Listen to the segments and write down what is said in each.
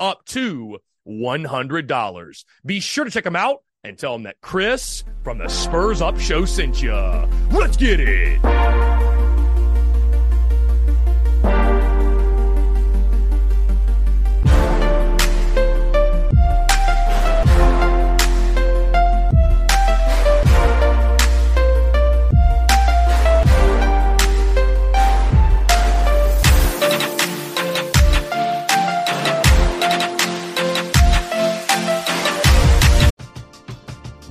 up to $100. Be sure to check them out and tell them that Chris from the Spurs Up Show sent you. Let's get it.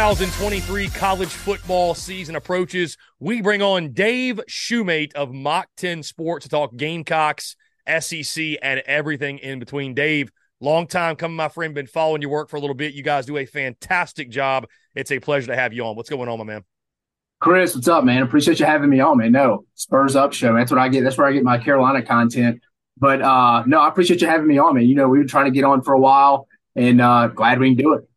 2023 college football season approaches, we bring on Dave Shumate of Mach 10 Sports to talk Gamecocks, SEC, and everything in between. Dave, long time coming, my friend. Been following your work for a little bit. You guys do a fantastic job. It's a pleasure to have you on. What's going on, my man? Chris, what's up, man? Appreciate you having me on, man. No, Spurs Up show. That's what I get. That's where I get my Carolina content. But uh no, I appreciate you having me on, man. You know, we were trying to get on for a while and uh glad we can do it.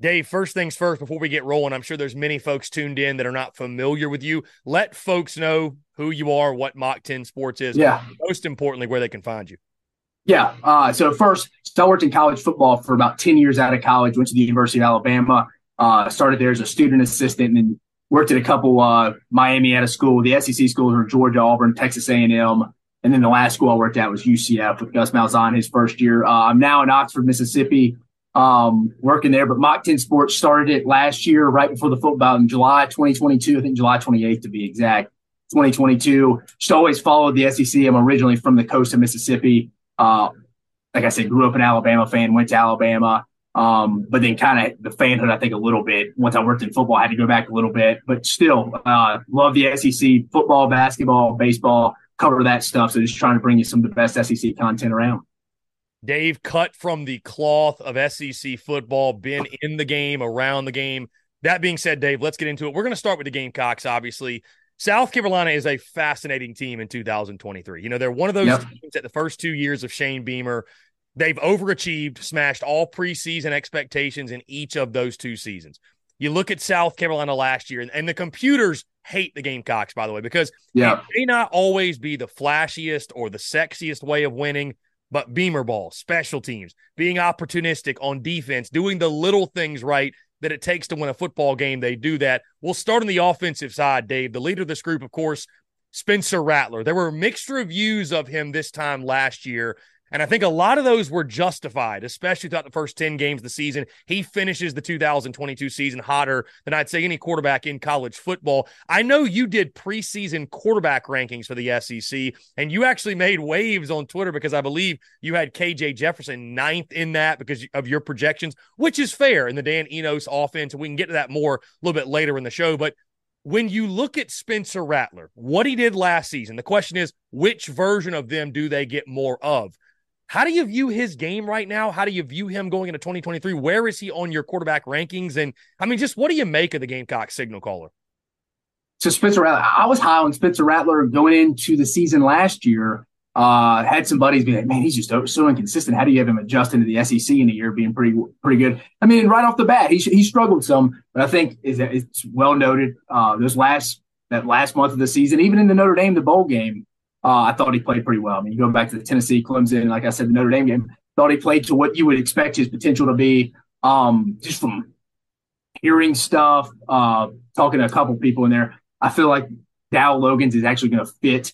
Dave, first things first, before we get rolling, I'm sure there's many folks tuned in that are not familiar with you. Let folks know who you are, what Mach 10 Sports is. Yeah. Most importantly, where they can find you. Yeah. Uh, so first, I worked in college football for about 10 years out of college, went to the University of Alabama, uh, started there as a student assistant and worked at a couple uh, Miami at a school. The SEC schools were Georgia, Auburn, Texas A&M. And then the last school I worked at was UCF with Gus Malzahn his first year. Uh, I'm now in Oxford, Mississippi um, working there. But Mach 10 Sports started it last year, right before the football in July 2022, I think July 28th to be exact. 2022. Just always followed the SEC. I'm originally from the coast of Mississippi. Uh, like I said, grew up an Alabama fan, went to Alabama. Um, but then kind of the fanhood, I think a little bit. Once I worked in football, I had to go back a little bit, but still, uh, love the SEC football, basketball, baseball, cover that stuff. So just trying to bring you some of the best SEC content around. Dave cut from the cloth of SEC football, been in the game, around the game. That being said, Dave, let's get into it. We're going to start with the Gamecocks, obviously. South Carolina is a fascinating team in 2023. You know, they're one of those yep. teams that the first two years of Shane Beamer, they've overachieved, smashed all preseason expectations in each of those two seasons. You look at South Carolina last year, and, and the computers hate the Gamecocks, by the way, because yeah. it may not always be the flashiest or the sexiest way of winning, but Beamer ball, special teams, being opportunistic on defense, doing the little things right that it takes to win a football game, they do that. We'll start on the offensive side, Dave. The leader of this group, of course, Spencer Rattler. There were mixed reviews of him this time last year. And I think a lot of those were justified, especially throughout the first 10 games of the season. He finishes the 2022 season hotter than I'd say any quarterback in college football. I know you did preseason quarterback rankings for the SEC, and you actually made waves on Twitter because I believe you had KJ Jefferson ninth in that because of your projections, which is fair in the Dan Enos offense. And we can get to that more a little bit later in the show. But when you look at Spencer Rattler, what he did last season, the question is which version of them do they get more of? How do you view his game right now? How do you view him going into 2023? Where is he on your quarterback rankings? And I mean, just what do you make of the Gamecock signal caller? So Spencer Rattler, I was high on Spencer Rattler going into the season last year. Uh, had some buddies be like, man, he's just so inconsistent. How do you have him adjust into the SEC in a year being pretty pretty good? I mean, right off the bat, he he struggled some, but I think is it's well noted. Uh, those last that last month of the season, even in the Notre Dame the bowl game, uh, I thought he played pretty well. I mean, you go back to the Tennessee, Clemson, like I said, the Notre Dame game, thought he played to what you would expect his potential to be. Um, just from hearing stuff, uh, talking to a couple people in there, I feel like Dowell Loggins is actually going to fit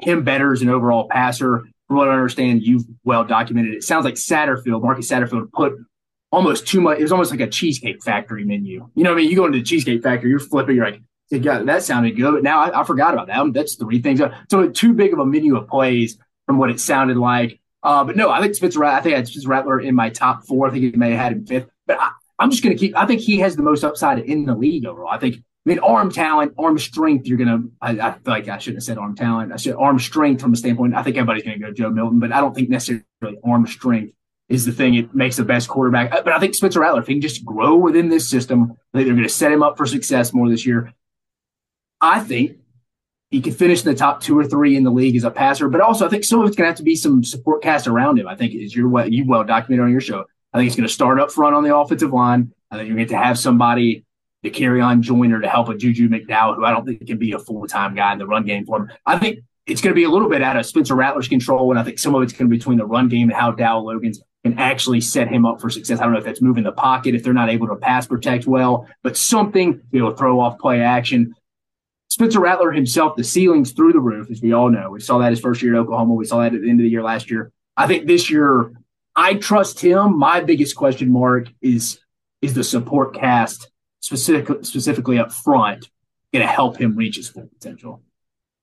him better as an overall passer. From what I understand, you've well documented. It sounds like Satterfield, Marcus Satterfield, put almost too much. It was almost like a cheesecake factory menu. You know what I mean? You go into the cheesecake factory, you're flipping, you're like, yeah, that sounded good. But now I, I, forgot about that. That's three things. So too big of a menu of plays from what it sounded like. Uh, but no, I think Spencer. I think I had Rattler in my top four. I think he may have had him fifth. But I, am just going to keep. I think he has the most upside in the league overall. I think. I mean, arm talent, arm strength. You're gonna. I, I feel like I shouldn't have said arm talent. I said arm strength from a standpoint. I think everybody's gonna go Joe Milton, but I don't think necessarily arm strength is the thing it makes the best quarterback. But I think Spencer Rattler, if he can just grow within this system, I think they're going to set him up for success more this year. I think he could finish in the top two or three in the league as a passer, but also I think some of it's going to have to be some support cast around him. I think as you're well, you well documented on your show. I think it's going to start up front on the offensive line. I think you're going to have somebody to Kerryon Joyner to help a Juju McDowell, who I don't think can be a full time guy in the run game for him. I think it's going to be a little bit out of Spencer Rattler's control, and I think some of it's going to be between the run game and how Dowell Loggins can actually set him up for success. I don't know if that's moving the pocket, if they're not able to pass protect well, but something to be able to throw off play action. Spencer Rattler himself, the ceiling's through the roof, as we all know. We saw that his first year at Oklahoma. We saw that at the end of the year last year. I think this year, I trust him. My biggest question mark is is the support cast specific, specifically up front going to help him reach his full potential?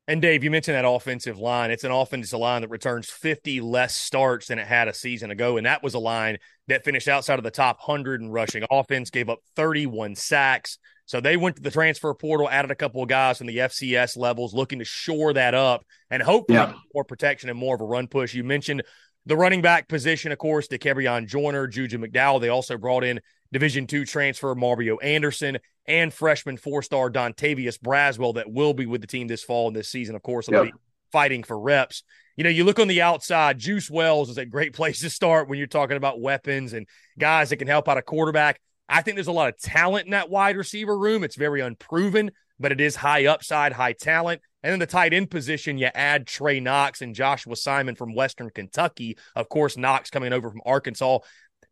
And Dave, you mentioned that offensive line. It's an offensive line that returns 50 less starts than it had a season ago. And that was a line that finished outside of the top 100 in rushing offense, gave up 31 sacks. So they went to the transfer portal, added a couple of guys from the FCS levels, looking to shore that up and hopefully yeah. more protection and more of a run push. You mentioned the running back position, of course, Kerryon Joyner, Juju McDowell. They also brought in Division two transfer Mario Anderson and freshman four star Dontavius Braswell that will be with the team this fall and this season. Of course, will yep. be fighting for reps. You know, you look on the outside, Juice Wells is a great place to start when you're talking about weapons and guys that can help out a quarterback. I think there's a lot of talent in that wide receiver room. It's very unproven, but it is high upside, high talent. And then the tight end position, you add Trey Knox and Joshua Simon from Western Kentucky. Of course, Knox coming over from Arkansas.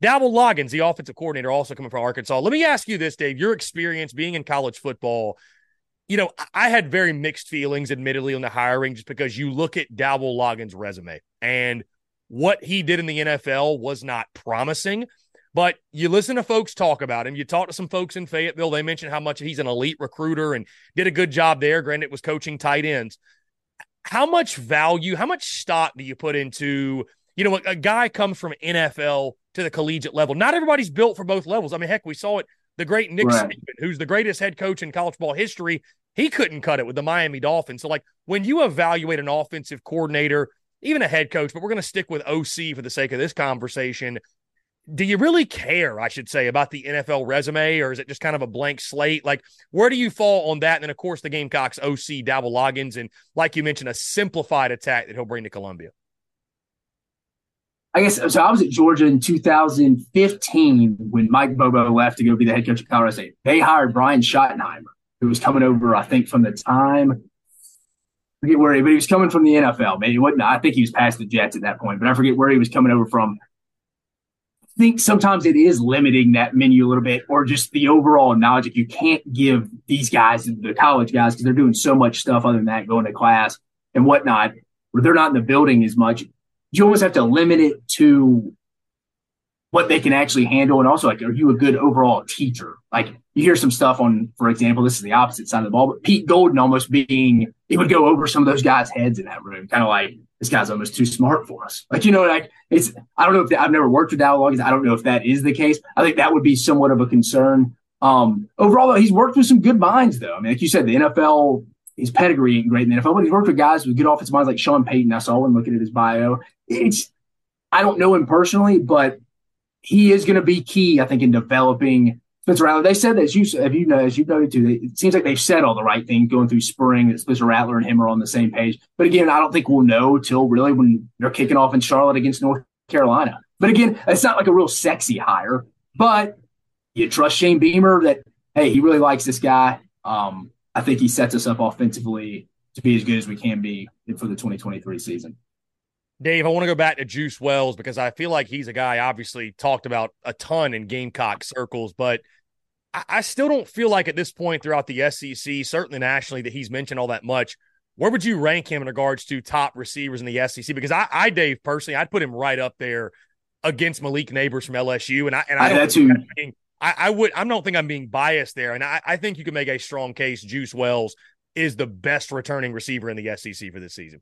Dowell Loggins, the offensive coordinator, also coming from Arkansas. Let me ask you this, Dave. Your experience being in college football, you know, I had very mixed feelings, admittedly, on the hiring just because you look at Dowell Loggins' resume and what he did in the NFL was not promising. But you listen to folks talk about him. You talk to some folks in Fayetteville. They mention how much he's an elite recruiter and did a good job there. Granted, it was coaching tight ends. How much value, how much stock do you put into, you know, a, a guy comes from NFL to the collegiate level. Not everybody's built for both levels. I mean, heck, we saw it. The great Nick right. Saban, who's the greatest head coach in college ball history, he couldn't cut it with the Miami Dolphins. So, like, when you evaluate an offensive coordinator, even a head coach, but we're going to stick with OC for the sake of this conversation. Do you really care, I should say, about the NFL resume, or is it just kind of a blank slate? Like, where do you fall on that? And then, of course, the Gamecocks OC, Dowell Loggins, and like you mentioned, a simplified attack that he'll bring to Columbia. I guess so. I was at Georgia in 2015 when Mike Bobo left to go be the head coach of Colorado State. They hired Brian Schottenheimer, who was coming over, I think, from the time. I forget where he, but he was coming from the NFL. Maybe wasn't. I think he was past the Jets at that point, but I forget where he was coming over from. I think sometimes it is limiting that menu a little bit, or just the overall knowledge. Like you can't give these guys, the college guys, because they're doing so much stuff other than that, going to class and whatnot, where they're not in the building as much you almost have to limit it to what they can actually handle. And also, like, are you a good overall teacher? Like, you hear some stuff on, for example, this is the opposite side of the ball, but Pete Golding almost being, he would go over some of those guys' heads in that room, kind of like, this guy's almost too smart for us. Like, you know, like, it's, I don't know if I've never worked with Loggins. I don't know if that is the case. I think that would be somewhat of a concern. Um, overall, though, he's worked with some good minds, though. I mean, like you said, the NFL his pedigree ain't great in the NFL, but he's worked with guys with good offensive minds like Sean Payton. I saw when looking at his bio. It's I don't know him personally, but he is going to be key, I think, in developing Spencer Rattler. They said that as you have you know as you noted too, it seems like they've said all the right things going through spring that Spencer Rattler and him are on the same page. But again, I don't think we'll know till really when they're kicking off in Charlotte against North Carolina. But again, it's not like a real sexy hire, but you trust Shane Beamer that hey, he really likes this guy. Um, I think he sets us up offensively to be as good as we can be for the 2023 season. Dave, I want to go back to Juice Wells because I feel like he's a guy obviously talked about a ton in Gamecock circles, but I, I still don't feel like at this point throughout the SEC, certainly nationally, that he's mentioned all that much. Where would you rank him in regards to top receivers in the SEC? Because I, I Dave, personally, I'd put him right up there against Malik Nabers from LSU, and I and I, don't that's who, being, I, I would I don't think I'm being biased there, and I, I think you can make a strong case. Juice Wells is the best returning receiver in the SEC for this season.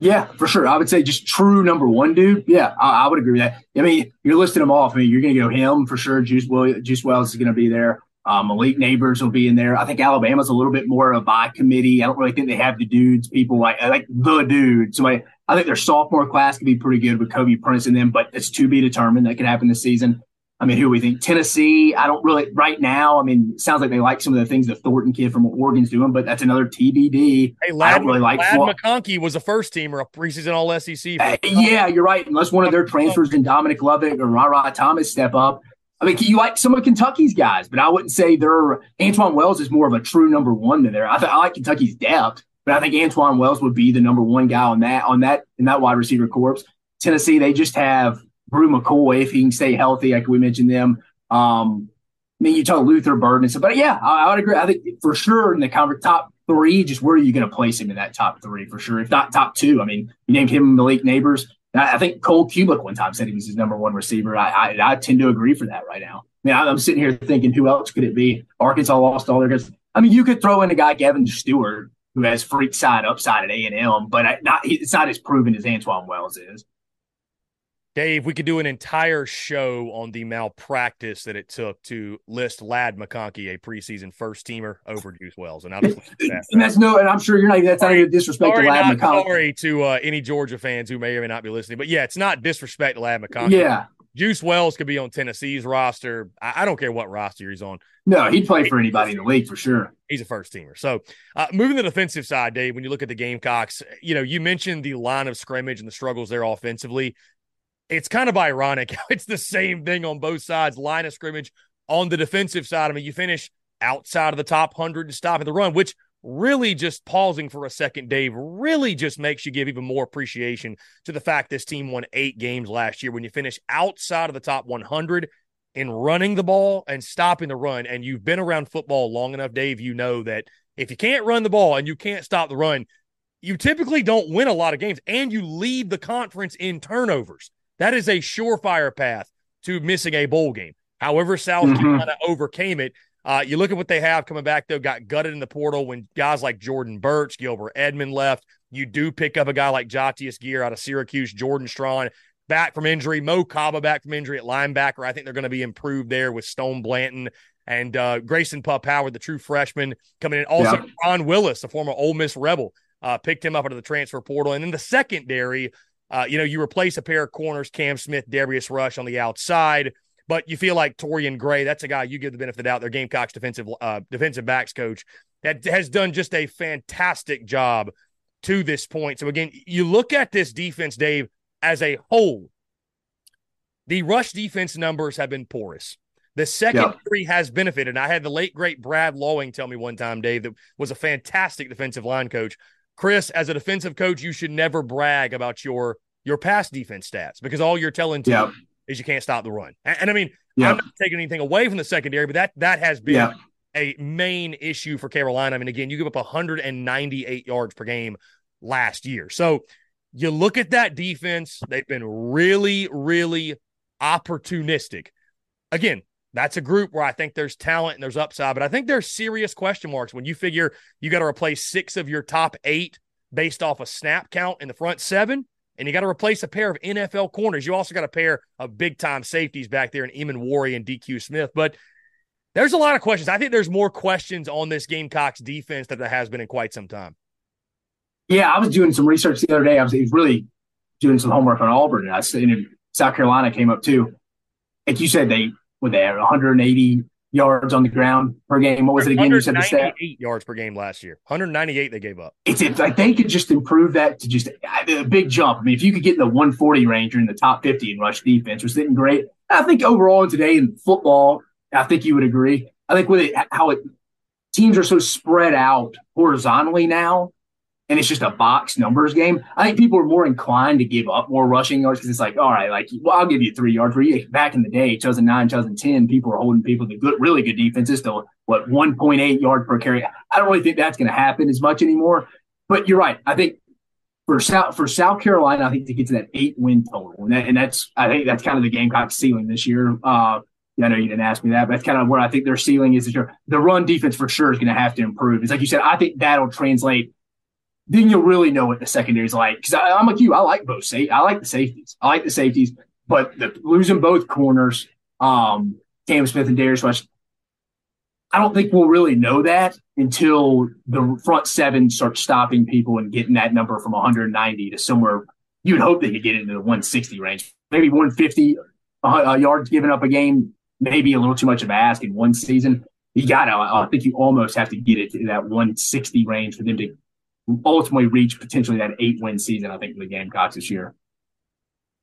Yeah, for sure. I would say just true number one, dude. Yeah, I, I would agree with that. I mean, you're listing them off. I mean, you're going to go him for sure. Juice, Will, Juice Wells is going to be there. Um, Malik Nabers will be in there. I think Alabama's a little bit more of a by committee. I don't really think they have the dudes, people like like the dude. So I, I think their sophomore class could be pretty good with Kobe Prentice in them, but it's to be determined. That could happen this season. I mean, who we think? Tennessee. I don't really right now. I mean, it sounds like they like some of the things the Thornton kid from Oregon's doing, but that's another TBD. Hey, Ladd, I don't really like. Ladd McConkey was a first teamer, a preseason All SEC. Uh, yeah, you're right. Unless one of their transfers in Dominic Lovett or Ra Thomas step up. I mean, you like some of Kentucky's guys, but I wouldn't say they're Antwane Wells is more of a true number one than there. I, th- I like Kentucky's depth, but I think Antwane Wells would be the number one guy on that on that in that wide receiver corps. Tennessee, they just have Bru McCoy if he can stay healthy, like we mentioned them. Um, I mean, you talk Luther Burden and stuff, but yeah, I, I, would agree. I think for sure in the top three, just where are you going to place him in that top three for sure? If not top two, I mean, you named him Malik Nabers. I, I think Cole Cubelic one time said he was his number one receiver. I, I, I tend to agree for that right now. I mean, I'm sitting here thinking, who else could it be? Arkansas lost all their guys. I mean, you could throw in a guy, Gavin Stewart, who has freak side upside at A and M, but not, it's not as proven as Antwane Wells is. Dave, we could do an entire show on the malpractice that it took to list Ladd McConkey, a preseason first teamer, over Juice Wells, and I'll just that. and that's no, and I'm sure you're not. That's not even disrespect sorry, to Ladd McConkey. Sorry to uh, any Georgia fans who may or may not be listening, but yeah, it's not disrespect to Ladd McConkey. Yeah, Juice Wells could be on Tennessee's roster. I, I don't care what roster he's on. No, he'd play for anybody in the league for sure. He's a first teamer. So, uh, moving to the defensive side, Dave, when you look at the Gamecocks, you know, you mentioned the line of scrimmage and the struggles there offensively it's kind of ironic. It's the same thing on both sides. Line of scrimmage on the defensive side. I mean, you finish outside of the top 100 and stopping the run, which really just pausing for a second, Dave, really just makes you give even more appreciation to the fact this team won eight games last year when you finish outside of the top 100 in running the ball and stopping the run. And you've been around football long enough, Dave, you know that if you can't run the ball and you can't stop the run, you typically don't win a lot of games and you lead the conference in turnovers. That is a surefire path to missing a bowl game. However, South mm-hmm. Carolina overcame it. Uh, you look at what they have coming back, though, got gutted in the portal when guys like Jordan Burch, Gilbert Edmond left. You do pick up a guy like Jatius Geer out of Syracuse, Jordan Strachan back from injury, Mo Kaba back from injury at linebacker. I think they're going to be improved there with Stone Blanton and uh, Grayson Pup Howard, the true freshman, coming in. Also, yeah. Ron Willis, the former Ole Miss Rebel, uh, picked him up out of the transfer portal. And then the secondary, uh, you know, you replace a pair of corners, Cam Smith, Darius Rush on the outside, but you feel like Torian Gray, that's a guy you give the benefit of the doubt, their Gamecocks defensive uh, defensive backs coach, that has done just a fantastic job to this point. So again, you look at this defense, Dave, as a whole. The rush defense numbers have been porous. The secondary yep. has benefited. And I had the late great Brad Lawing tell me one time, Dave, that was a fantastic defensive line coach. Chris, as a defensive coach, you should never brag about your your pass defense stats because all you're telling to yep. is you can't stop the run. And, and I mean, yep. I'm not taking anything away from the secondary, but that that has been yep. a main issue for Carolina. I mean, again, you give up 198 yards per game last year. So you look at that defense, they've been really, really opportunistic. Again, that's a group where I think there's talent and there's upside, but I think there's serious question marks when you figure you got to replace six of your top eight based off a snap count in the front seven, and you got to replace a pair of NFL corners. You also got a pair of big time safeties back there in Emmanwori and DQ Smith. But there's a lot of questions. I think there's more questions on this Gamecocks defense than there has been in quite some time. Yeah, I was doing some research the other day. I was, really doing some homework on Auburn, and I said South Carolina came up too. Like you said, they with they 180 yards on the ground per game. What was it again? You said the stat. yards per game last year. 198 they gave up. It's if like they could just improve that to just a big jump. I mean, if you could get in the 140 range or in the top 50 in rush defense, was sitting great. I think overall today in football, I think you would agree. I think with it, how it teams are so spread out horizontally now, and it's just a box numbers game, I think people are more inclined to give up more rushing yards because it's like, all right, like, well, I'll give you three yards. For you. Back in the day, 2009, 2010, people were holding people to good, really good defenses to what 1.8 yard per carry. I don't really think that's going to happen as much anymore. But you're right. I think for South for South Carolina, I think to get to that eight win total, and, that, and that's I think that's kind of the Gamecock ceiling this year. Uh, I know you didn't ask me that, but that's kind of where I think their ceiling is this year. The run defense for sure is going to have to improve. It's like you said, I think that'll translate. Then you'll really know what the secondary is like. Because I'm like you, I like both. Say, I like the safeties. I like the safeties, but the, losing both corners, um, Cam Smith and Darius Rush, I don't think we'll really know that until the front seven starts stopping people and getting that number from 190 to somewhere you'd hope they could get into the 160 range. Maybe 150 uh, yards given up a game, maybe a little too much of a ask in one season. You got to, I think you almost have to get it to that 160 range for them to ultimately reach potentially that eight win season, I think, for the Gamecocks this year.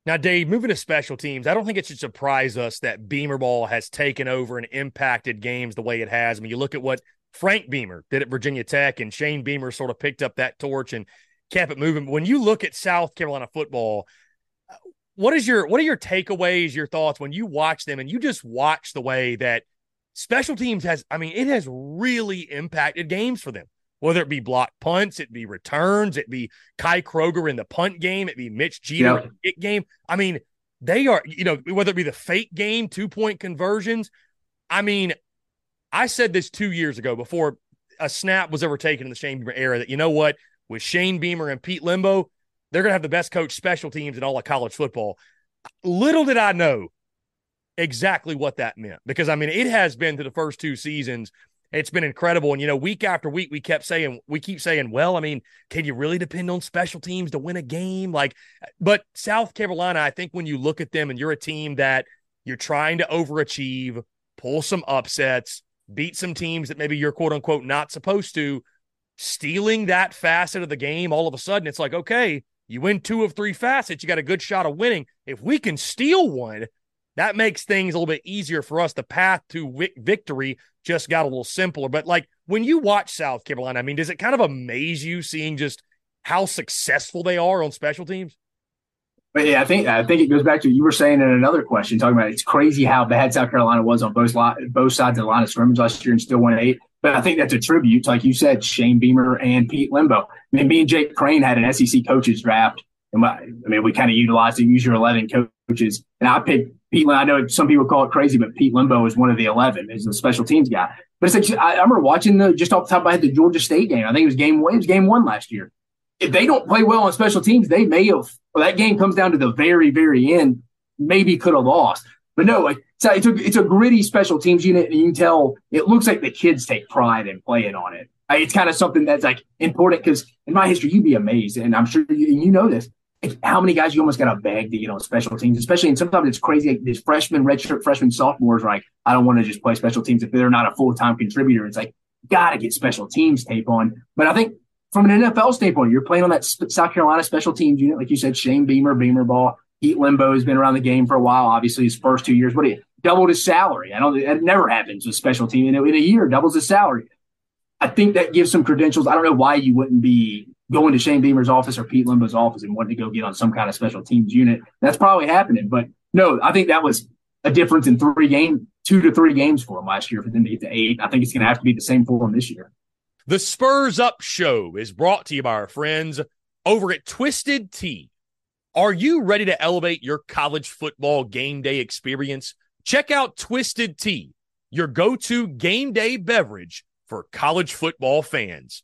Now, Dave, moving to special teams, I don't think it should surprise us that Beamer ball has taken over and impacted games the way it has. I mean, you look at what Frank Beamer did at Virginia Tech, and Shane Beamer sort of picked up that torch and kept it moving. When you look at South Carolina football, what is your what are your takeaways, your thoughts when you watch them and you just watch the way that special teams has? I mean, it has really impacted games for them whether it be block punts, it be returns, it be Kai Kroeger in the punt game, it be Mitch Jeter yep. in the kick game. I mean, they are, you know, whether it be the fake game, two point conversions. I mean, I said this two years ago before a snap was ever taken in the Shane Beamer era that, you know what, with Shane Beamer and Pete Lembo, they're going to have the best coach special teams in all of college football. Little did I know exactly what that meant because, I mean, it has been to the first two seasons it's been incredible. And, you know, week after week, we kept saying, we keep saying, well, I mean, can you really depend on special teams to win a game? Like, but South Carolina, I think when you look at them and you're a team that you're trying to overachieve, pull some upsets, beat some teams that maybe you're quote unquote not supposed to, stealing that facet of the game, all of a sudden it's like, okay, you win two of three facets, you got a good shot of winning. If we can steal one, that makes things a little bit easier for us. The path to victory just got a little simpler. But like when you watch South Carolina, I mean, does it kind of amaze you seeing just how successful they are on special teams? But yeah, I think I think it goes back to you were saying in another question, talking about it's crazy how bad South Carolina was on both both sides of the line of scrimmage last year and still won eight. But I think that's a tribute, like you said, Shane Beamer and Pete Lembo. I mean, me and Jake Crane had an SEC coaches draft, and I mean, we kind of utilized the use your eleven coaches, and I picked Pete, I know some people call it crazy, but Pete Lembo is one of the 11 is a special teams guy. But it's like, I, I remember watching the, just off the top of my head, the Georgia State game. I think it was game one, it was game one last year. If they don't play well on special teams, they may have, well, that game comes down to the very, very end, maybe could have lost. But no, like, so it's a, it's a gritty special teams unit. And you can tell it looks like the kids take pride in playing on it. It's kind of something that's like important because in my history, you'd be amazed. And I'm sure you, you know this how many guys you almost got to beg to get on special teams, especially and sometimes it's crazy. Like these freshmen, redshirt freshman, sophomores like, I don't want to just play special teams if they're not a full time contributor. It's like, gotta get special teams tape on. But I think from an NFL standpoint, you're playing on that South Carolina special teams unit, like you said, Shane Beamer, Beamer ball. Pete Lembo has been around the game for a while. Obviously, his first two years, what he doubled his salary. I don't. It never happens with special team. in a year, doubles his salary. I think that gives some credentials. I don't know why you wouldn't be going to Shane Beamer's office or Pete Lembo's office and wanting to go get on some kind of special teams unit. That's probably happening. But no, I think that was a difference in three game, two to three games for them last year for them to get to eight. I think it's going to have to be the same for them this year. The Spurs Up Show is brought to you by our friends over at Twisted Tea. Are you ready to elevate your college football game day experience? Check out Twisted Tea, your go to game day beverage for college football fans.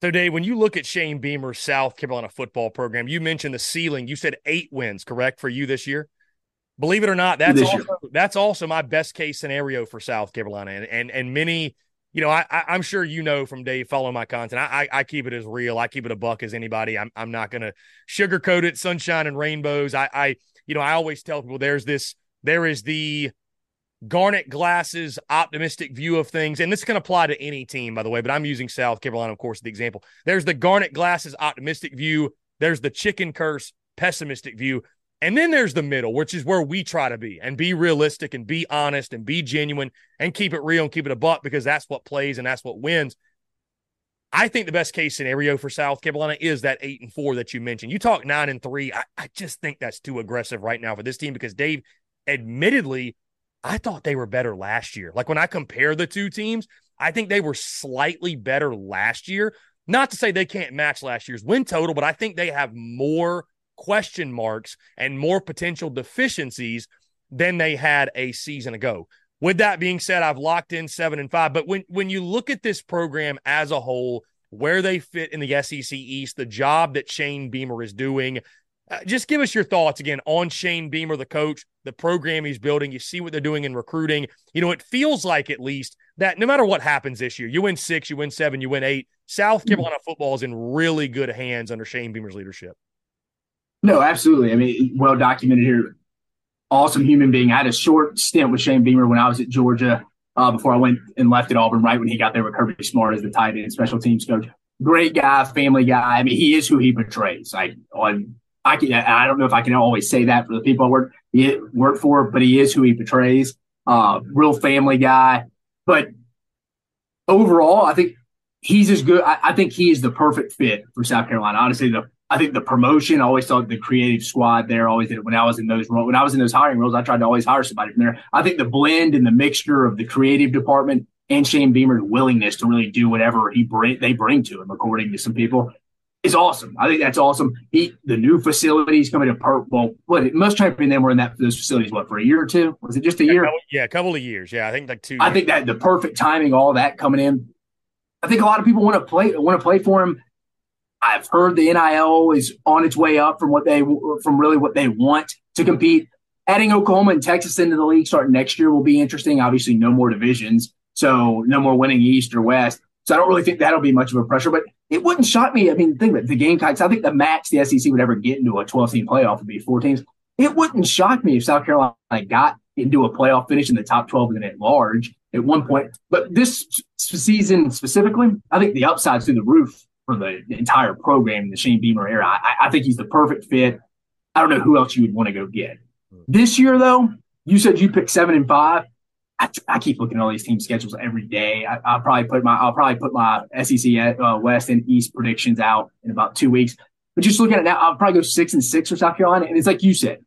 So, Dave, when you look at Shane Beamer's South Carolina football program, you mentioned the ceiling. You said eight wins, correct, for you this year? Believe it or not, that's also, that's also my best case scenario for South Carolina. And and, and many, you know, I, I am sure you know from Dave following my content. I, I, I keep it as real. I keep it a buck as anybody. I'm I'm not gonna sugarcoat it, sunshine and rainbows. I I you know, I always tell people there's this, there is the Garnet Glasses optimistic view of things. And this can apply to any team, by the way, but I'm using South Carolina, of course, the example. There's the Garnet Glasses optimistic view. There's the chicken curse pessimistic view. And then there's the middle, which is where we try to be and be realistic and be honest and be genuine and keep it real and keep it a buck because that's what plays and that's what wins. I think the best case scenario for South Carolina is that eight and four that you mentioned. You talk nine and three. I, I just think that's too aggressive right now for this team because Dave, admittedly, I thought they were better last year. Like when I compare the two teams, I think they were slightly better last year. Not to say they can't match last year's win total, but I think they have more question marks and more potential deficiencies than they had a season ago. With that being said, I've locked in seven and five. But when when you look at this program as a whole, where they fit in the SEC East, the job that Shane Beamer is doing, uh, just give us your thoughts again on Shane Beamer, the coach, the program he's building. You see what they're doing in recruiting. You know, it feels like at least that no matter what happens this year, you win six, you win seven, you win eight. South mm-hmm. Carolina football is in really good hands under Shane Beamer's leadership. No, absolutely. I mean, well documented here awesome human being. I had a short stint with Shane Beamer when I was at Georgia uh, before I went and left at Auburn right when he got there with Kirby Smart as the tight end special teams coach. Great guy, family guy. I mean, he is who he portrays. Like on, I can, I don't know if I can always say that for the people I work work for, but he is who he portrays. Uh, real family guy. But overall, I think he's as good. I, I think he is the perfect fit for South Carolina. Honestly, the I think the promotion, I always thought the creative squad there always did when I was in those when I was in those hiring roles. I tried to always hire somebody from there. I think the blend and the mixture of the creative department and Shane Beamer's willingness to really do whatever he bring they bring to him, according to some people, is awesome. I think that's awesome. He the new facilities coming to per well, what most been them were in that those facilities what for a year or two? Was it just a year? Yeah, a couple of years. Yeah, I think like two. I think that the perfect timing, all that coming in. I think a lot of people want to play want to play for him I've heard the NIL is on its way up from what they from really what they want to compete. Adding Oklahoma and Texas into the league starting next year will be interesting. Obviously, no more divisions, so no more winning East or West. So I don't really think that'll be much of a pressure. But it wouldn't shock me. I mean, think about it, the Gamecocks. I think the max the SEC would ever get into a 12 team playoff would be four teams. It wouldn't shock me if South Carolina got into a playoff finish in the top 12 and at large at one point. But this season specifically, I think the upside's through the roof for the entire program in the Shane Beamer era. I, I think he's the perfect fit. I don't know who else you would want to go get. Hmm. This year, though, you said you picked seven and five. I, I keep looking at all these team schedules every day. I, will probably put my I'll probably put my SEC uh, West and East predictions out in about two weeks. But just looking at it now, I'll probably go six and six for South Carolina. And it's like you said,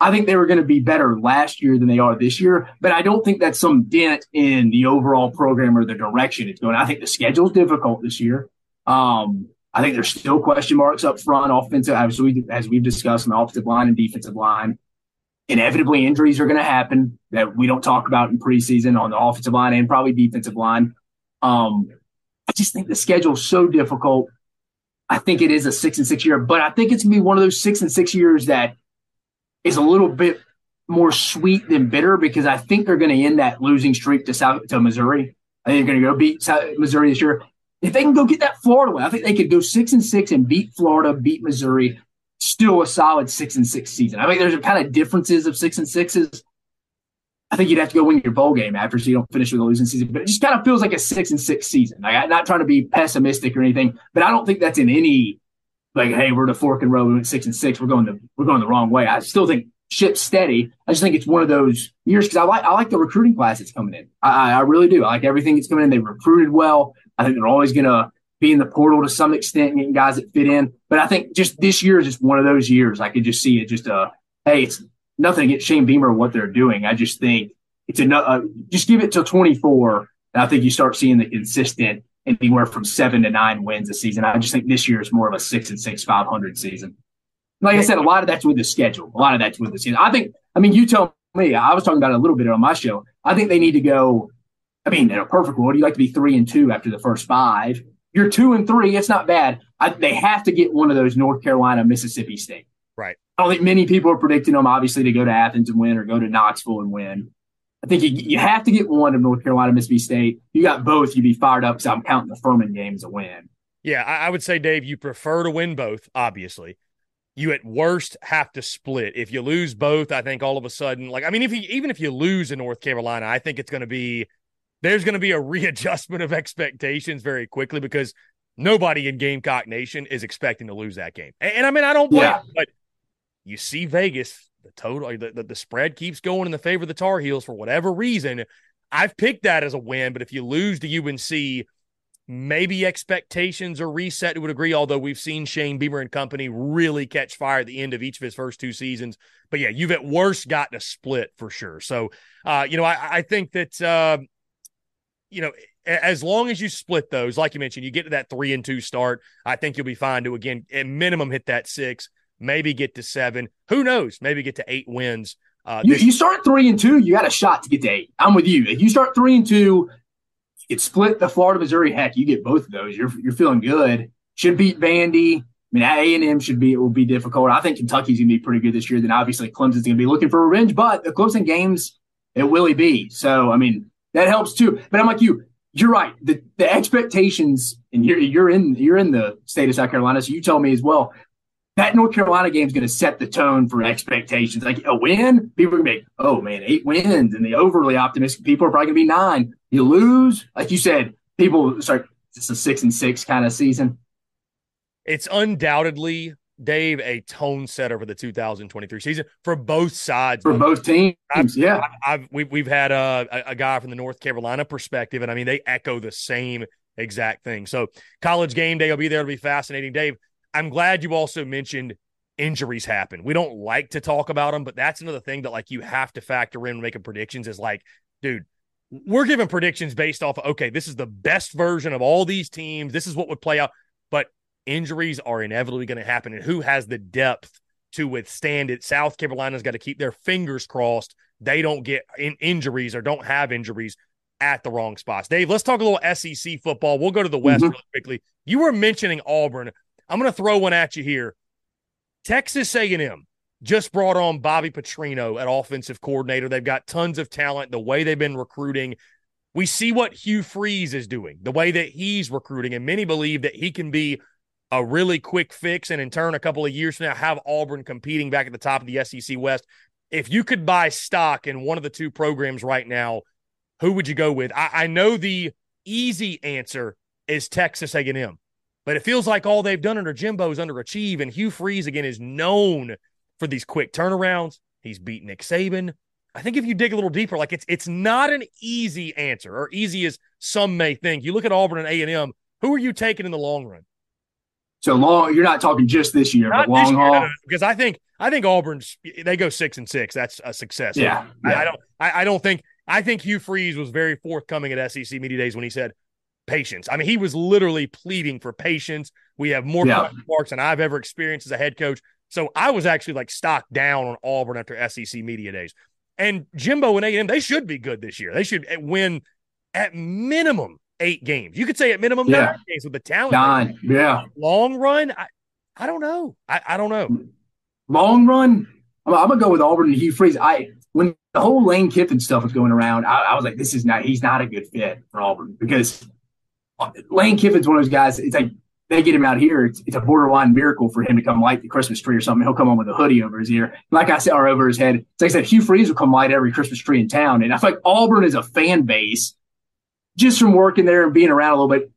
I think they were going to be better last year than they are this year. But I don't think that's some dent in the overall program or the direction it's going. I think the schedule's difficult this year. Um, I think there's still question marks up front, offensive, as, we, as we've discussed, on the offensive line and defensive line. Inevitably, injuries are going to happen that we don't talk about in preseason on the offensive line and probably defensive line. Um, I just think the schedule is so difficult. I think it is a six and six year, but I think it's gonna be one of those six and six years that is a little bit more sweet than bitter because I think they're going to end that losing streak to South to Missouri. I think they're going to go beat South, Missouri this year. If they can go get that Florida win, I think they could go six and six and beat Florida, beat Missouri. Still a solid six and six season. I mean, there's a kind of differences of six and sixes. I think you'd have to go win your bowl game after, so you don't finish with a losing season. But it just kind of feels like a six and six season. Like, I'm not trying to be pessimistic or anything, but I don't think that's in any like, hey, we're the fork and road, we went six and six, we're going the we're going the wrong way. I still think ship steady. I just think it's one of those years because I like I like the recruiting class that's coming in. I, I really do. I like everything that's coming in. They recruited well. I think they're always gonna be in the portal to some extent, getting guys that fit in. But I think just this year is just one of those years. I could just see it. Just a hey, it's nothing against Shane Beamer or what they're doing. I just think it's enough. Uh, just give it till 24, and I think you start seeing the consistent anywhere from seven to nine wins a season. I just think this year is more of a six and six, 500 season. Like I said, a lot of that's with the schedule. A lot of that's with the season. I think, I mean, you tell me, I was talking about it a little bit on my show. I think they need to go, I mean, in a perfect world, you like to be three and two after the first five. You're two and three. It's not bad. I, they have to get one of those North Carolina, Mississippi State. Right. I don't think many people are predicting them, obviously, to go to Athens and win or go to Knoxville and win. I think you, you have to get one of North Carolina, Mississippi State. You got both, you'd be fired up because I'm counting the Furman game as a win. Yeah, I, I would say, Dave, you prefer to win both, obviously. You at worst have to split. If you lose both, I think all of a sudden, like, I mean, if you, even if you lose in North Carolina, I think it's going to be, there's going to be a readjustment of expectations very quickly because nobody in Gamecock Nation is expecting to lose that game. And, and I mean, I don't blame yeah. but you see Vegas the total the, the, the spread keeps going in the favor of the Tar Heels for whatever reason. I've picked that as a win, but if you lose to UNC, maybe expectations are reset to a degree, although we've seen Shane Beamer and company really catch fire at the end of each of his first two seasons. But yeah, you've at worst gotten a split for sure. So, uh, you know, I, I think that, uh, you know, as long as you split those, like you mentioned, you get to that three and two start, I think you'll be fine to, again, at minimum hit that six maybe get to seven. Who knows? Maybe get to eight wins. Uh, you, you, start three and two, you got a shot to get to eight. I'm with you. If you start three and two, it split the Florida Missouri. Heck, you get both of those. You're you're feeling good. Should beat Vandy. I mean, A and M should be it will be difficult. I think Kentucky's gonna be pretty good this year. Then obviously Clemson's gonna be looking for revenge, but the Clemson games it will be. So I mean that helps too. But I'm like you. You're right. The the expectations, and you're you're in you're in the state of South Carolina, so you tell me as well that North Carolina game is going to set the tone for expectations. Like a win, people are going to be, oh man, eight wins. And the overly optimistic people are probably going to be nine. You lose, like you said, people start, it's a six and six kind of season. It's undoubtedly, Dave, a tone setter for the 2023 season for both sides. For both teams, I've, yeah. I've, we've, we've had a, a guy from the North Carolina perspective, and I mean, they echo the same exact thing. So, college game day will be there. It'll be fascinating. Dave, I'm glad you also mentioned injuries happen. We don't like to talk about them, but that's another thing that like you have to factor in making predictions is like, dude, we're giving predictions based off of, okay, this is the best version of all these teams. This is what would play out. Injuries are inevitably going to happen. And who has the depth to withstand it? South Carolina's got to keep their fingers crossed. They don't get in injuries or don't have injuries at the wrong spots. Dave, let's talk a little SEC football. We'll go to the West mm-hmm. really quickly. You were mentioning Auburn. I'm going to throw one at you here. Texas A&M just brought on Bobby Petrino at offensive coordinator. They've got tons of talent. The way they've been recruiting, we see what Hugh Freeze is doing, the way that he's recruiting, and many believe that he can be a really quick fix and in turn a couple of years from now have Auburn competing back at the top of the SEC West. If you could buy stock in one of the two programs right now, who would you go with? I, I know the easy answer is Texas A&M. But it feels like all they've done under Jimbo is underachieve. And Hugh Freeze, again, is known for these quick turnarounds. He's beaten Nick Saban. I think if you dig a little deeper, like it's it's not an easy answer or easy as some may think. You look at Auburn and A and M. Who are you taking in the long run? So long, you're not talking just this year, not but long haul. No, no, because I think I think Auburn's they go six and six. That's a success. Yeah, I, yeah. I don't I, I, don't think I think Hugh Freeze was very forthcoming at SEC media days when he said patience. I mean, he was literally pleading for patience. We have more yeah. marks than I've ever experienced as a head coach. So I was actually like stocked down on Auburn after SEC media days. And Jimbo and A&M, they should be good this year. They should eh, win at minimum eight games. You could say at minimum yeah. nine games with the talent. Nine, yeah. Long run, I, I don't know. I, I don't know. Long run, I'm, I'm gonna go with Auburn and Hugh Freeze. I when the whole Lane Kiffin stuff was going around, I, I was like, this is not. He's not a good fit for Auburn because Lane Kiffin's one of those guys. It's like they get him out here. It's, it's, a borderline miracle for him to come light the Christmas tree or something. He'll come on with a hoodie over his ear, like I said, or over his head. It's like I said, Hugh Freeze will come light every Christmas tree in town. And I feel like Auburn is a fan base just from working there and being around a little bit.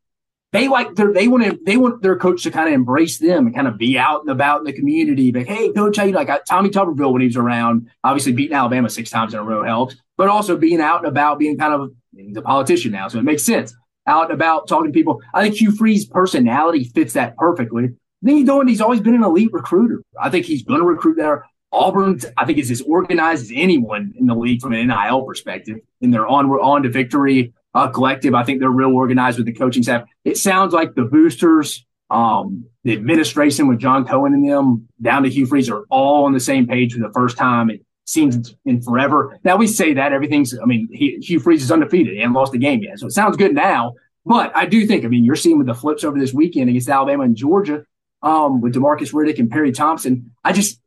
They like they want to they want their coach to kind of embrace them and kind of be out and about in the community. But hey, coach, how you like Tommy Tuberville when he was around? Obviously, beating Alabama six times in a row helps, but also being out and about, being kind of the politician now, so it makes sense out and about talking to people. I think Hugh Freeze's personality fits that perfectly. Then you know, and he's always been an elite recruiter. I think he's going to recruit there. Auburn, I think, is as organized as anyone in the league from an NIL perspective. In their on on to victory uh, collective, I think they're real organized with the coaching staff. It sounds like the boosters, um, the administration with John Cohen and them, down to Hugh Freeze, are all on the same page for the first time. It seems in forever. Now we say that everything's. I mean, he, Hugh Freeze is undefeated and lost the game yet, so it sounds good now. But I do think, I mean, you're seeing with the flips over this weekend against Alabama and Georgia, um, with Demarcus Riddick and Perry Thompson. I just,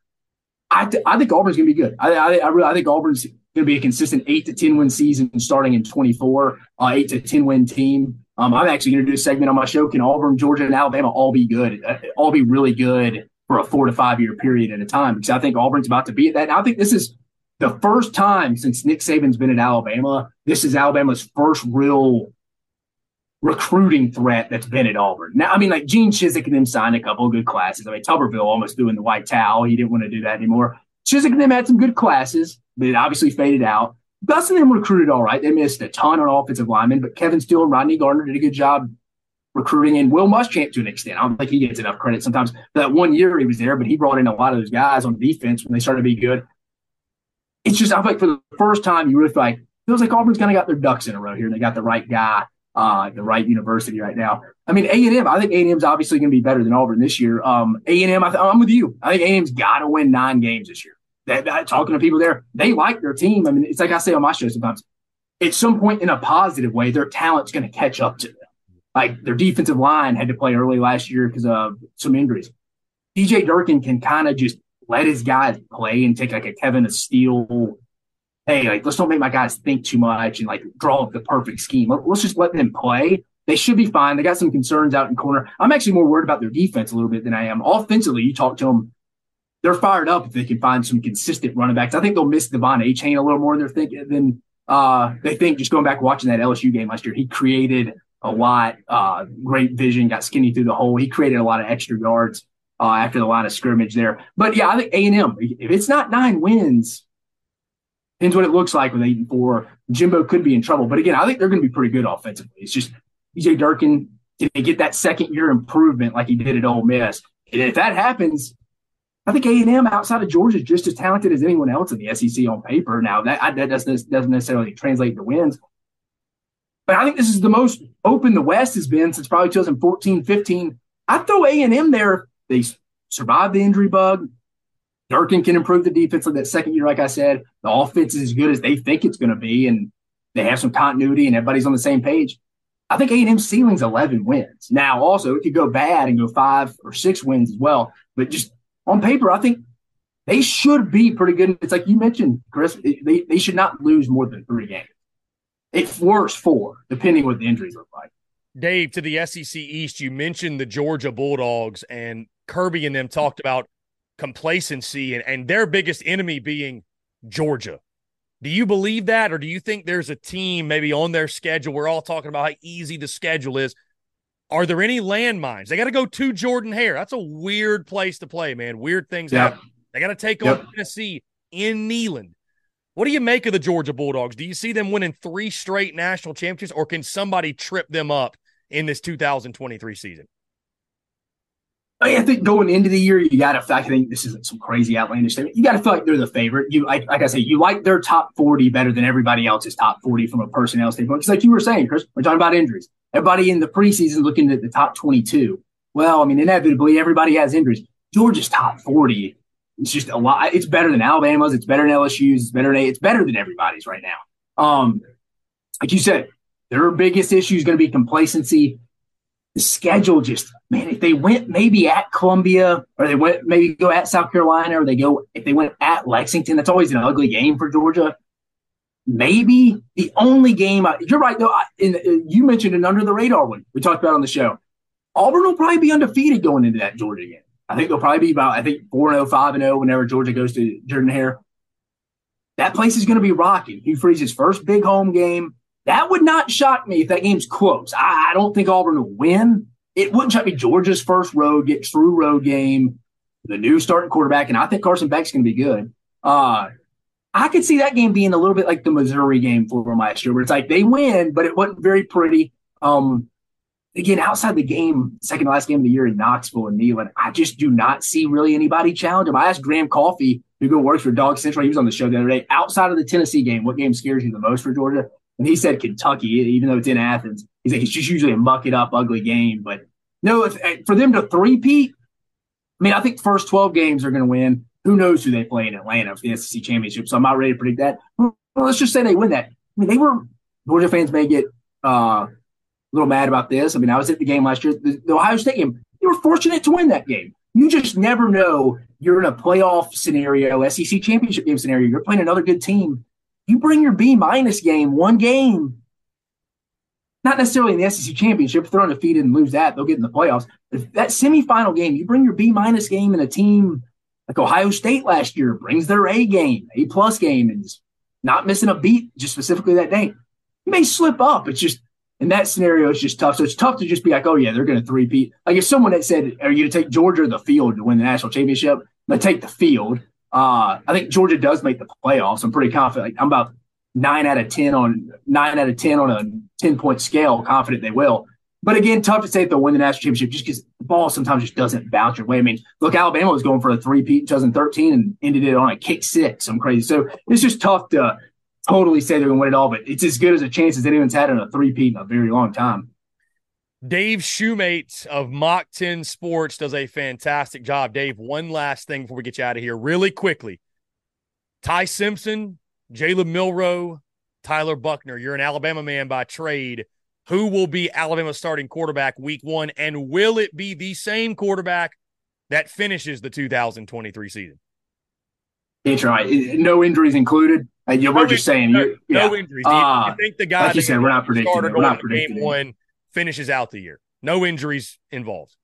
I, th- I think Auburn's going to be good. I, I, I, really, I think Auburn's going to be a consistent eight to ten win season starting in 24, uh, eight to ten win team. Um, I'm actually going to do a segment on my show. Can Auburn, Georgia, and Alabama all be good? Uh, all be really good for a four to five year period at a time? Because I think Auburn's about to be at that. And I think this is the first time since Nick Saban's been at Alabama. This is Alabama's first real recruiting threat that's been at Auburn. Now, I mean, like Gene Chizik and them signed a couple of good classes. I mean, Tuberville almost doing the white towel. He didn't want to do that anymore. Chizik and them had some good classes, but it obviously faded out. Gus and them recruited all right. They missed a ton on offensive linemen, but Kevin Steele and Rodney Garner did a good job recruiting and Will Muschamp to an extent. I don't think he gets enough credit sometimes. That one year he was there, but he brought in a lot of those guys on defense when they started to be good. It's just I feel like for the first time you really feel like feels like Auburn's kind of got their ducks in a row here. and They got the right guy uh, the right university right now. I mean, A and M. I think A and M's obviously going to be better than Auburn this year. Um, A and M. I'm with you. I think A and M's got to win nine games this year. That, that, talking to people there, they like their team. I mean, it's like I say on my show sometimes. At some point, in a positive way, their talent's going to catch up to them. Like their defensive line had to play early last year because of some injuries. DJ Durkin can kind of just let his guys play and take like a Kevin Steele hey, like let's don't make my guys think too much and like draw up the perfect scheme. Let's just let them play. They should be fine. They got some concerns out in corner. I'm actually more worried about their defense a little bit than I am. Offensively, you talk to them, they're fired up if they can find some consistent running backs. I think they'll miss De'Von Achane a little more than they're thinking than uh, they think. Just going back watching that LSU game last year, he created a lot. Uh, great vision, got skinny through the hole. He created a lot of extra yards uh, after the line of scrimmage there. But yeah, I think A and M. If it's not nine wins, Depends what it looks like with eight and four. Jimbo could be in trouble, but again, I think they're going to be pretty good offensively. It's just DJ Durkin. Did they get that second year improvement like he did at Ole Miss? And if that happens, I think A and M outside of Georgia is just as talented as anyone else in the SEC on paper. Now that that doesn't doesn't necessarily translate to wins, but I think this is the most open the West has been since probably 2014, 15. I throw A and M there. They survived the injury bug. Durkin can improve the defense of that second year, like I said. The offense is as good as they think it's going to be, and they have some continuity, and everybody's on the same page. I think A&M ceiling's 11 wins. Now, also, it could go bad and go five or six wins as well. But just on paper, I think they should be pretty good. It's like you mentioned, Chris, they, they should not lose more than three games. It's worse four, depending what the injuries look like. Dave, to the SEC East, you mentioned the Georgia Bulldogs, and Kirby and them talked about complacency and, and their biggest enemy being Georgia. Do you believe that, or do you think there's a team maybe on their schedule? We're all talking about how easy the schedule is. Are there any landmines? They got to go to Jordan Hare. That's a weird place to play, man. Weird things yep. happen. They got to take yep. on Tennessee in Neyland. What do you make of the Georgia Bulldogs? Do you see them winning three straight national championships, or can somebody trip them up in this 2023 season? I think going into the year, you got to. I think this isn't some crazy outlandish statement. You got to feel like they're the favorite. You like, like I say, you like their top forty better than everybody else's top forty from a personnel standpoint. Because, like you were saying, Chris, we're talking about injuries. Everybody in the preseason looking at the top twenty-two. Well, I mean, inevitably, everybody has injuries. Georgia's top forty. It's just a lot. It's better than Alabama's. It's better than LSU's. It's better than it's better than everybody's right now. Um, like you said, their biggest issue is going to be complacency the schedule just man, if they went maybe at Columbia or they went maybe go at South Carolina or they go if they went at Lexington, that's always an ugly game for Georgia. Maybe the only game you're right though. In, in, you mentioned an under the radar one we talked about on the show. Auburn will probably be undefeated going into that Georgia game. I think they'll probably be about I think 4 0, 5 0 whenever Georgia goes to Jordan Hare. That place is going to be rocking. Hugh Freeze's first big home game. That would not shock me if that game's close. I, I don't think Auburn will win. It wouldn't shock me. Georgia's first road, get true road game, the new starting quarterback, and I think Carson Beck's going to be good. Uh, I could see that game being a little bit like the Missouri game for them last year, where it's like they win, but it wasn't very pretty. Um, again, outside the game, second to last game of the year in Knoxville and Neyland, I just do not see really anybody challenge him. I asked Graham Coffee, who works for Dog Central. He was on the show the other day. Outside of the Tennessee game, what game scares you the most for Georgia? And he said Kentucky, even though it's in Athens. He's like, it's just usually a muck it up, ugly game. But no, if, eh, for them to three-peat, I mean, I think the first 12 games are going to win. Who knows who they play in Atlanta for the SEC championship? So I'm not ready to predict that. Well, let's just say they win that. I mean, they were, Georgia fans may get uh, a little mad about this. I mean, I was at the game last year, the, the Ohio State game. You were fortunate to win that game. You just never know. You're in a playoff scenario, SEC championship game scenario. You're playing another good team you bring your B minus game, one game, not necessarily in the SEC championship. If they're undefeated and lose that, they'll get in the playoffs. If that semifinal game, you bring your B minus game in a team like Ohio State last year brings their A game, A plus game, and is not missing a beat just specifically that day. You may slip up. It's just in that scenario, it's just tough. So it's tough to just be like, oh yeah, they're going to three peat. Like if someone had said, "Are you to take Georgia or the field to win the national championship?" To take the field. Uh, I think Georgia does make the playoffs. I'm pretty confident. Like, I'm about nine out of ten on nine out of ten on a ten point scale. Confident they will. But again, tough to say if they'll win the national championship just because the ball sometimes just doesn't bounce your way. I mean, look, Alabama was going for a three-peat in 2013 and ended it on a kick six. I'm crazy. So it's just tough to totally say they're going to win it all, but it's as good as a chance as anyone's had in a three-peat in a very long time. Dave Shumate of Mach 10 Sports does a fantastic job. Dave, one last thing before we get you out of here, really quickly. Ty Simpson, Jalen Milroe, Tyler Buchner. You're an Alabama man by trade. Who will be Alabama's starting quarterback week one? And will it be the same quarterback that finishes the 2023 season? That's right. No injuries included. Uh, we're no just saying. No, yeah. no injuries. Do you, uh, you, think the guy like you said, we're not predicting. We're not predicting. Game one finishes out the year. No injuries involved.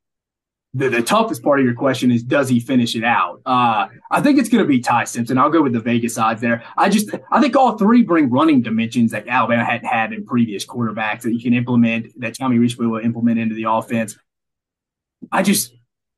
The, the toughest part of your question is does he finish it out? Uh, I think it's going to be Ty Simpson. I'll go with the Vegas odds there. I just I think all three bring running dimensions that Alabama hadn't had in previous quarterbacks that you can implement that Tommy Rees will implement into the offense. I just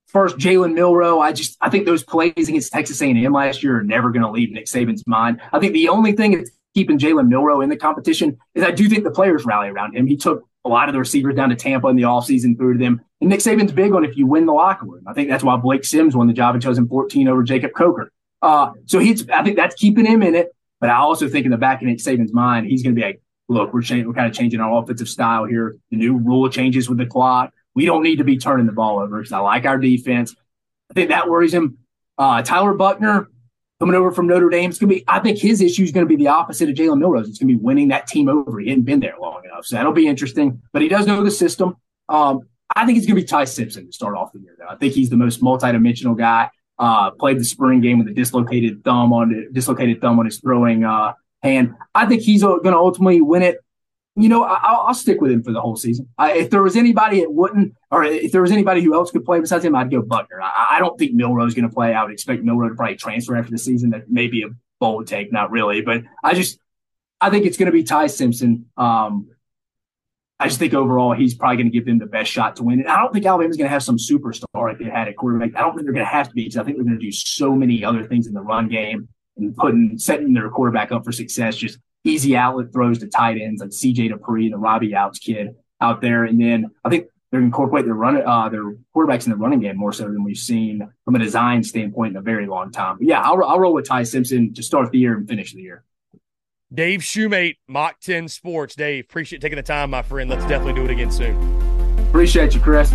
first Jalen Milroe. I just I think those plays against Texas A&M last year are never going to leave Nick Saban's mind. I think the only thing that's keeping Jalen Milroe in the competition is I do think the players rally around him. He took a lot of the receivers down to Tampa in the offseason through to them. And Nick Saban's big on if you win the locker room. I think that's why Blake Sims won the job in 2014 over Jacob Coker. Uh, so he's, I think that's keeping him in it. But I also think in the back of Nick Saban's mind, he's going to be like, look, we're, we're kind of changing our offensive style here. The new rule changes with the clock. We don't need to be turning the ball over because I like our defense. I think that worries him. Uh, Tyler Buchner, coming over from Notre Dame. It's going to be, I think his issue is going to be the opposite of Jalen Milroe's. It's going to be winning that team over. He hadn't been there long enough. So that'll be interesting, but he does know the system. Um, I think it's going to be Ty Simpson to start off the year. Though. I think he's the most multidimensional guy. Uh, played the spring game with a dislocated thumb on dislocated thumb on his throwing uh, hand. I think he's going to ultimately win it you know, I, will stick with him for the whole season. I, if there was anybody that wouldn't, or if there was anybody who else could play besides him, I'd go Buchner. I, I don't think Milroe's going to play. I would expect Milroe to probably transfer after the season. That may be a bold take, not really, but I just, I think it's going to be Ty Simpson. Um, I just think overall he's probably going to give them the best shot to win. And I don't think Alabama's going to have some superstar like they had at quarterback. I don't think they're going to have to be because I think they're going to do so many other things in the run game and putting setting their quarterback up for success. Just easy outlet throws to tight ends like CJ Dippre, the Robbie Ouzts kid out there. And then I think they incorporate their run uh, their quarterbacks in the running game more so than we've seen from a design standpoint in a very long time. But yeah, I'll, I'll roll with Ty Simpson to start the year and finish the year. Dave Shumate, Mach 10 Sports. Dave, appreciate taking the time, my friend. Let's definitely do it again soon. Appreciate you, Chris.